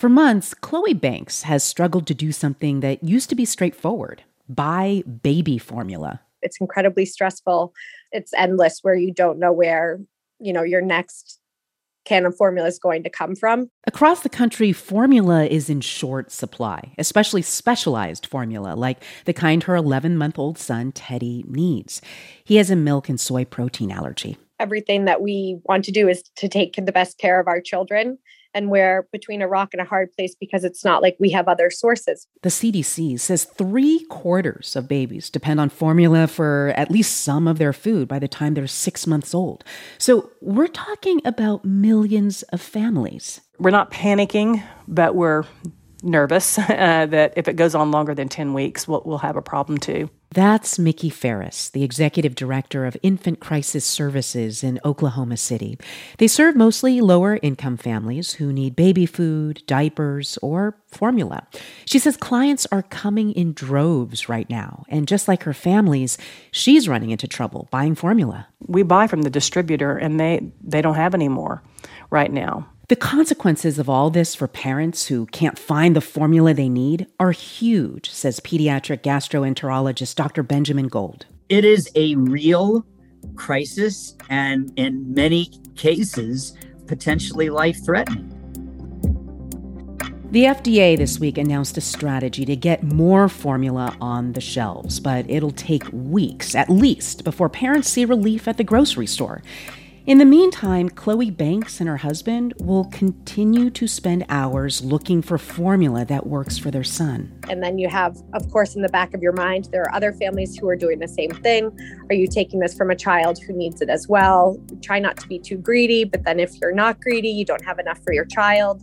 For months, Chloe Banks has struggled to do something that used to be straightforward buy baby formula. It's incredibly stressful. It's endless where you don't know where, you know, your next can of formula is going to come from. Across the country, formula is in short supply, especially specialized formula like the kind her 11 month old son, Teddy, needs. He has a milk and soy protein allergy. Everything that we want to do is to take the best care of our children and we're between a rock and a hard place because it's not like we have other sources. The CDC says three quarters of babies depend on formula for at least some of their food by the time they're six months old. So we're talking about millions of families. We're not panicking, but we're nervous uh, that if it goes on longer than 10 weeks, we'll, we'll have a problem too. That's Miki Farris, the executive director of Infant Crisis Services in Oklahoma City. They serve mostly lower income families who need baby food, diapers, or formula. She says clients are coming in droves right now, and just like her families, she's running into trouble buying formula. We buy from the distributor and they, they don't have any more right now. The consequences of all this for parents who can't find the formula they need are huge, says pediatric gastroenterologist Dr. Benjamin Gold. It is a real crisis and, in many cases, potentially life threatening. The FDA this week announced a strategy to get more formula on the shelves, but it'll take weeks at least before parents see relief at the grocery store. In the meantime, Chloe Banks and her husband will continue to spend hours looking for formula that works for their son. And then you have, of course, in the back of your mind, there are other families who are doing the same thing. Are you taking this from a child who needs it as well? Try not to be too greedy, but then if you're not greedy, you don't have enough for your child.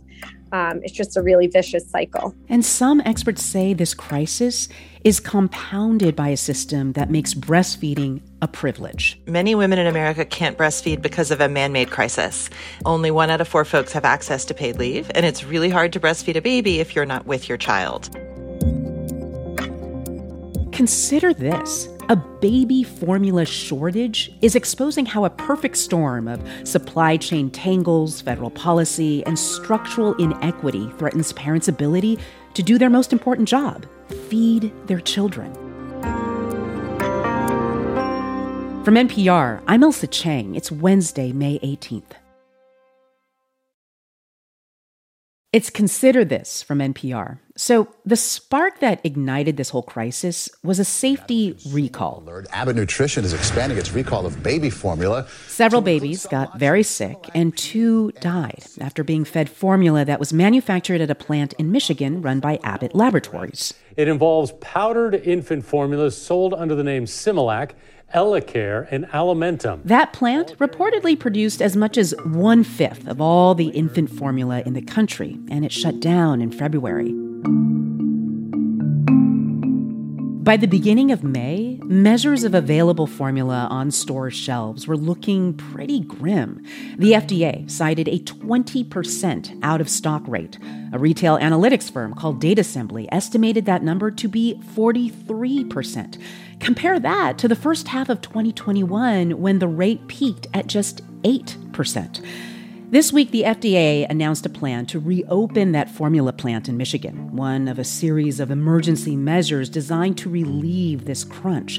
Um, it's just a really vicious cycle. And some experts say this crisis is compounded by a system that makes breastfeeding a privilege. Many women in America can't breastfeed because of a man made crisis. Only one out of four folks have access to paid leave, and it's really hard to breastfeed a baby if you're not with your child. Consider this a baby formula shortage is exposing how a perfect storm of supply chain tangles, federal policy, and structural inequity threatens parents' ability to do their most important job feed their children. From NPR, I'm Ailsa Chang. It's Wednesday, May 18th. It's Consider This from NPR. So, the spark that ignited this whole crisis was a safety recall. Abbott Nutrition is expanding its recall of baby formula. Several babies got very sick, and two died after being fed formula that was manufactured at a plant in Michigan run by Abbott Laboratories. It involves powdered infant formulas sold under the name Similac Elecare, and Alimentum. That plant reportedly produced as much as one fifth of all the infant formula in the country, and it shut down in February. By the beginning of May, measures of available formula on store shelves were looking pretty grim. The FDA cited a 20% out of stock rate. A retail analytics firm called Datasembly estimated that number to be 43%. Compare that to the first half of 2021 when the rate peaked at just 8%. This week, the FDA announced a plan to reopen that formula plant in Michigan, one of a series of emergency measures designed to relieve this crunch.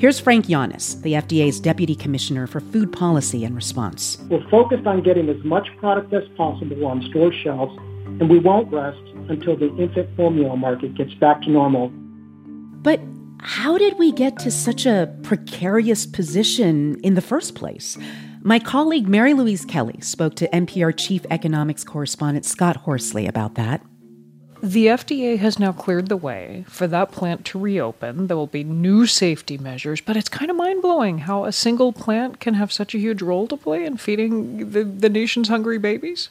Here's Frank Yiannas, the FDA's Deputy Commissioner for Food Policy and Response. We're focused on getting as much product as possible on store shelves, and we won't rest until the infant formula market gets back to normal. But how did we get to such a precarious position in the first place? My colleague Mary Louise Kelly spoke to NPR chief economics correspondent Scott Horsley about that. The FDA has now cleared the way for that plant to reopen. There will be new safety measures, but it's kind of mind blowing how a single plant can have such a huge role to play in feeding the, the nation's hungry babies.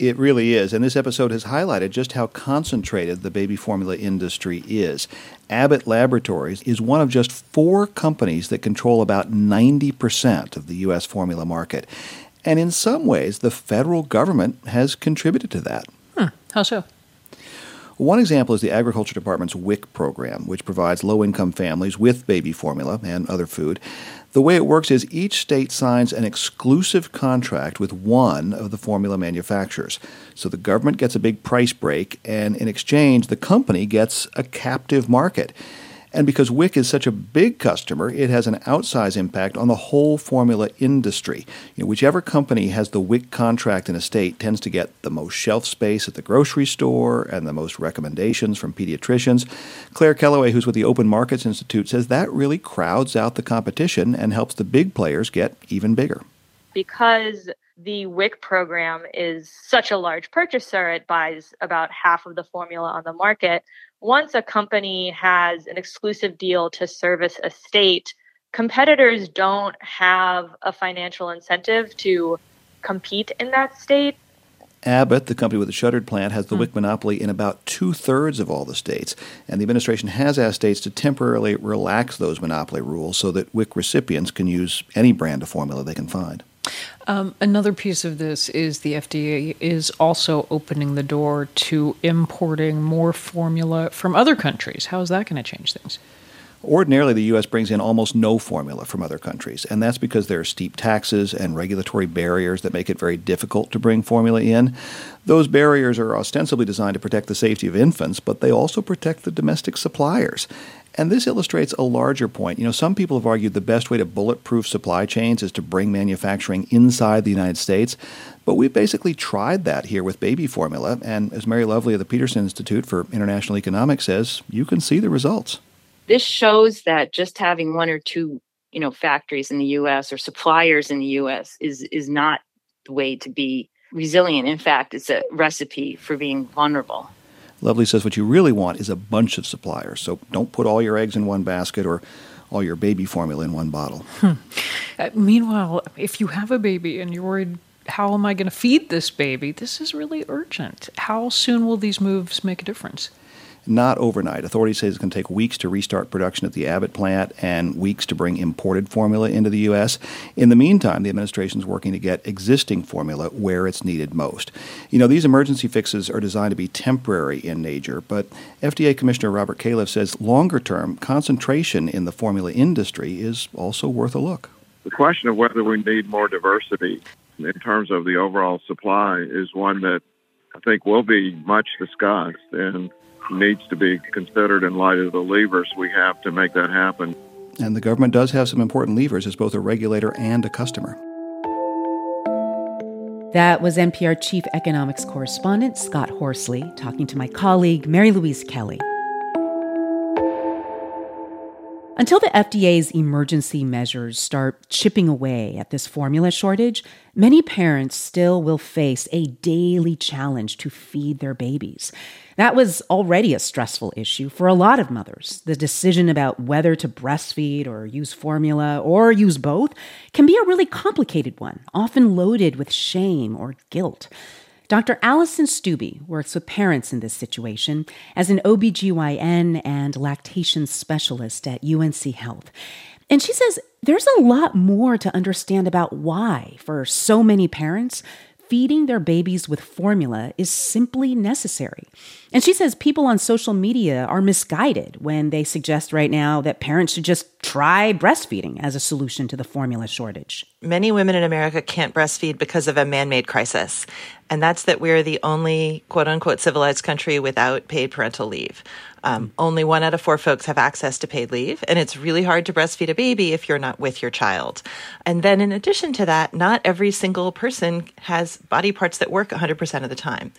It really is. And this episode has highlighted just how concentrated the baby formula industry is. Abbott Laboratories is one of just four companies that control about 90% of the U.S. formula market. And in some ways, the federal government has contributed to that. Hmm. How so? One example is the Agriculture Department's WIC program, which provides low income families with baby formula and other food. The way it works is each state signs an exclusive contract with one of the formula manufacturers. So the government gets a big price break, and in exchange, the company gets a captive market. And because WIC is such a big customer, it has an outsized impact on the whole formula industry. You know, whichever company has the WIC contract in a state tends to get the most shelf space at the grocery store and the most recommendations from pediatricians. Claire Kelloway, who's with the Open Markets Institute, says that really crowds out the competition and helps the big players get even bigger. Because the WIC program is such a large purchaser, it buys about half of the formula on the market once a company has an exclusive deal to service a state, competitors don't have a financial incentive to compete in that state. Abbott, the company with the shuttered plant, has the mm. WIC monopoly in about two thirds of all the states. And the administration has asked states to temporarily relax those monopoly rules so that WIC recipients can use any brand of formula they can find. Um, another piece of this is the FDA is also opening the door to importing more formula from other countries. How is that going to change things? Ordinarily, the U.S. brings in almost no formula from other countries, and that's because there are steep taxes and regulatory barriers that make it very difficult to bring formula in. Those barriers are ostensibly designed to protect the safety of infants, but they also protect the domestic suppliers. And this illustrates a larger point. You know, some people have argued the best way to bulletproof supply chains is to bring manufacturing inside the United States. But we've basically tried that here with baby formula. And as Mary Lovely of the Peterson Institute for International Economics says, you can see the results. This shows that just having one or two, you know, factories in the US or suppliers in the US is is not the way to be resilient. In fact, it's a recipe for being vulnerable. Lovely says what you really want is a bunch of suppliers. So don't put all your eggs in one basket or all your baby formula in one bottle. Hmm. Uh, meanwhile, if you have a baby and you're worried, how am I going to feed this baby? This is really urgent. How soon will these moves make a difference? Not overnight. Authorities say it's going to take weeks to restart production at the Abbott plant and weeks to bring imported formula into the U.S. In the meantime, the administration is working to get existing formula where it's needed most. You know, these emergency fixes are designed to be temporary in nature, but FDA Commissioner Robert Califf says longer term concentration in the formula industry is also worth a look. The question of whether we need more diversity in terms of the overall supply is one that I think will be much discussed. And needs to be considered in light of the levers we have to make that happen. And the government does have some important levers as both a regulator and a customer. That was NPR Chief Economics Correspondent Scott Horsley talking to my colleague Mary Louise Kelly. Until the FDA's emergency measures start chipping away at this formula shortage, many parents still will face a daily challenge to feed their babies. That was already a stressful issue for a lot of mothers. The decision about whether to breastfeed or use formula or use both can be a really complicated one, often loaded with shame or guilt. Dr. Alison Stuebe works with parents in this situation as an OBGYN and lactation specialist at UNC Health. And she says there's a lot more to understand about why, for so many parents, feeding their babies with formula is simply necessary. And she says people on social media are misguided when they suggest right now that parents should just try breastfeeding as a solution to the formula shortage. Many women in America can't breastfeed because of a man made crisis. And that's that we're the only quote unquote civilized country without paid parental leave. Um, only one out of four folks have access to paid leave, and it's really hard to breastfeed a baby if you're not with your child. And then, in addition to that, not every single person has body parts that work 100% of the time.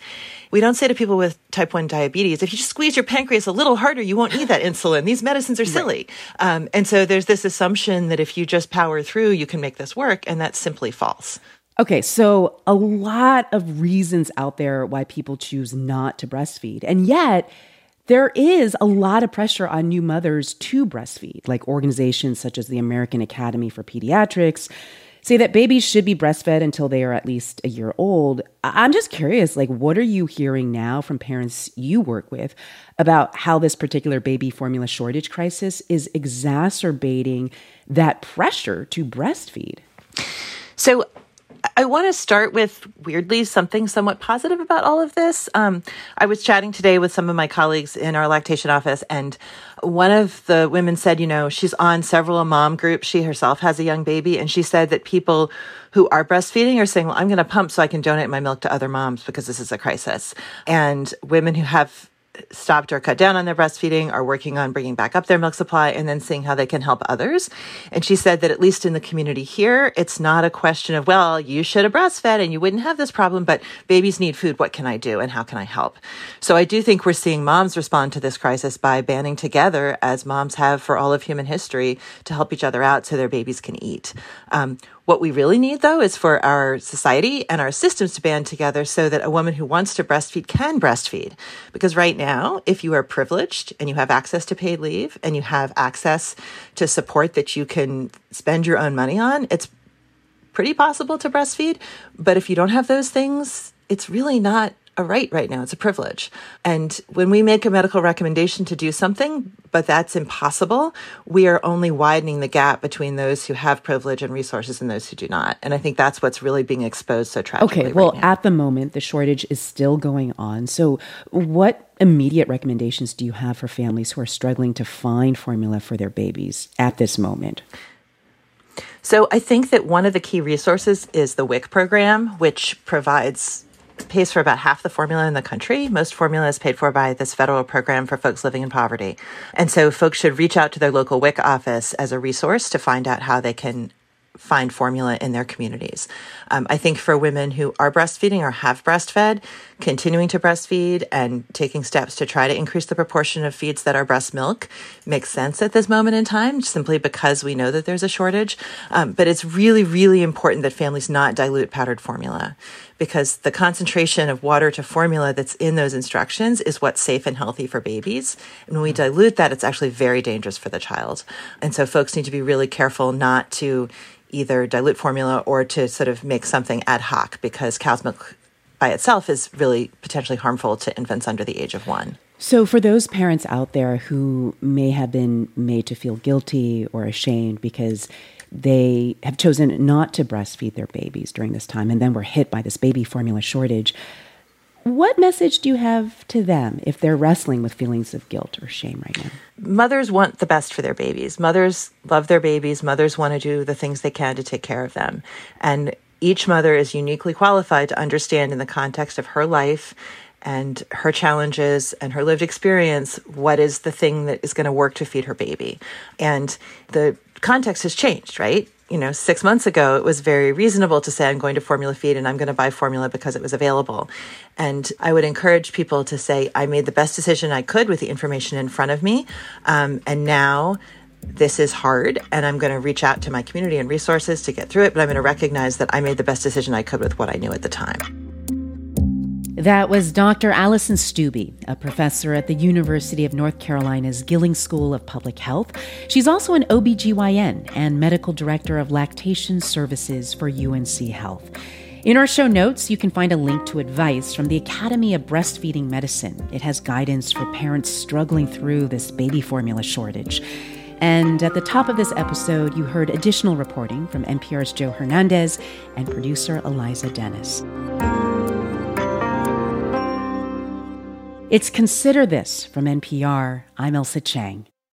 We don't say to people with type 1 diabetes, if you just squeeze your pancreas a little harder, you won't need that insulin. These medicines are silly. Right. Um, and so there's this assumption that if you just power through, you can make this work, and that's simply false. Okay, so a lot of reasons out there why people choose not to breastfeed. And yet, there is a lot of pressure on new mothers to breastfeed, like organizations such as the American Academy for Pediatrics say that babies should be breastfed until they are at least a year old. I'm just curious, like, what are you hearing now from parents you work with about how this particular baby formula shortage crisis is exacerbating that pressure to breastfeed? So, I want to start with weirdly something somewhat positive about all of this. Um, I was chatting today with some of my colleagues in our lactation office, and one of the women said, you know, she's on several mom groups. She herself has a young baby, and she said that people who are breastfeeding are saying, well, I'm going to pump so I can donate my milk to other moms because this is a crisis. And women who have stopped or cut down on their breastfeeding are working on bringing back up their milk supply and then seeing how they can help others. And she said that at least in the community here, it's not a question of, well, you should have breastfed and you wouldn't have this problem, but babies need food. What can I do and how can I help? So I do think we're seeing moms respond to this crisis by banding together as moms have for all of human history to help each other out so their babies can eat. Um, what we really need, though, is for our society and our systems to band together so that a woman who wants to breastfeed can breastfeed. Because right now, if you are privileged and you have access to paid leave and you have access to support that you can spend your own money on, it's pretty possible to breastfeed. But if you don't have those things, it's really not a right right now. It's a privilege. And when we make a medical recommendation to do something, but that's impossible, we are only widening the gap between those who have privilege and resources and those who do not. And I think that's what's really being exposed so tragically. Okay, well, right at the moment, the shortage is still going on. So, what immediate recommendations do you have for families who are struggling to find formula for their babies at this moment? So I think that one of the key resources is the WIC program, which provides pays for about half the formula in the country. Most formula is paid for by this federal program for folks living in poverty. And so folks should reach out to their local WIC office as a resource to find out how they can find formula in their communities. Um, I think for women who are breastfeeding or have breastfed, continuing to breastfeed and taking steps to try to increase the proportion of feeds that are breast milk makes sense at this moment in time, simply because we know that there's a shortage. Um, but it's really, really important that families not dilute powdered formula because the concentration of water to formula that's in those instructions is what's safe and healthy for babies. And when we dilute that, it's actually very dangerous for the child. And so folks need to be really careful not to either dilute formula or to sort of make something ad hoc because cow's milk by itself is really potentially harmful to infants under the age of one. So, for those parents out there who may have been made to feel guilty or ashamed because they have chosen not to breastfeed their babies during this time and then were hit by this baby formula shortage, what message do you have to them if they're wrestling with feelings of guilt or shame right now? Mothers want the best for their babies. Mothers love their babies. Mothers want to do the things they can to take care of them. And each mother is uniquely qualified to understand in the context of her life and her challenges and her lived experience what is the thing that is going to work to feed her baby. And the context has changed, right? you know, six months ago, it was very reasonable to say, I'm going to formula feed and I'm going to buy formula because it was available. And I would encourage people to say, I made the best decision I could with the information in front of me. Um, and now this is hard and I'm going to reach out to my community and resources to get through it, but I'm going to recognize that I made the best decision I could with what I knew at the time. That was Dr. Alison Stuebe, a professor at the University of North Carolina's Gillings School of Public Health. She's also an OBGYN and medical director of lactation services for UNC Health. In our show notes, you can find a link to advice from the Academy of Breastfeeding Medicine. It has guidance for parents struggling through this baby formula shortage. And at the top of this episode, you heard additional reporting from NPR's Joe Hernandez and producer Eliza Dennis. It's Consider This from NPR. I'm Ailsa Chang.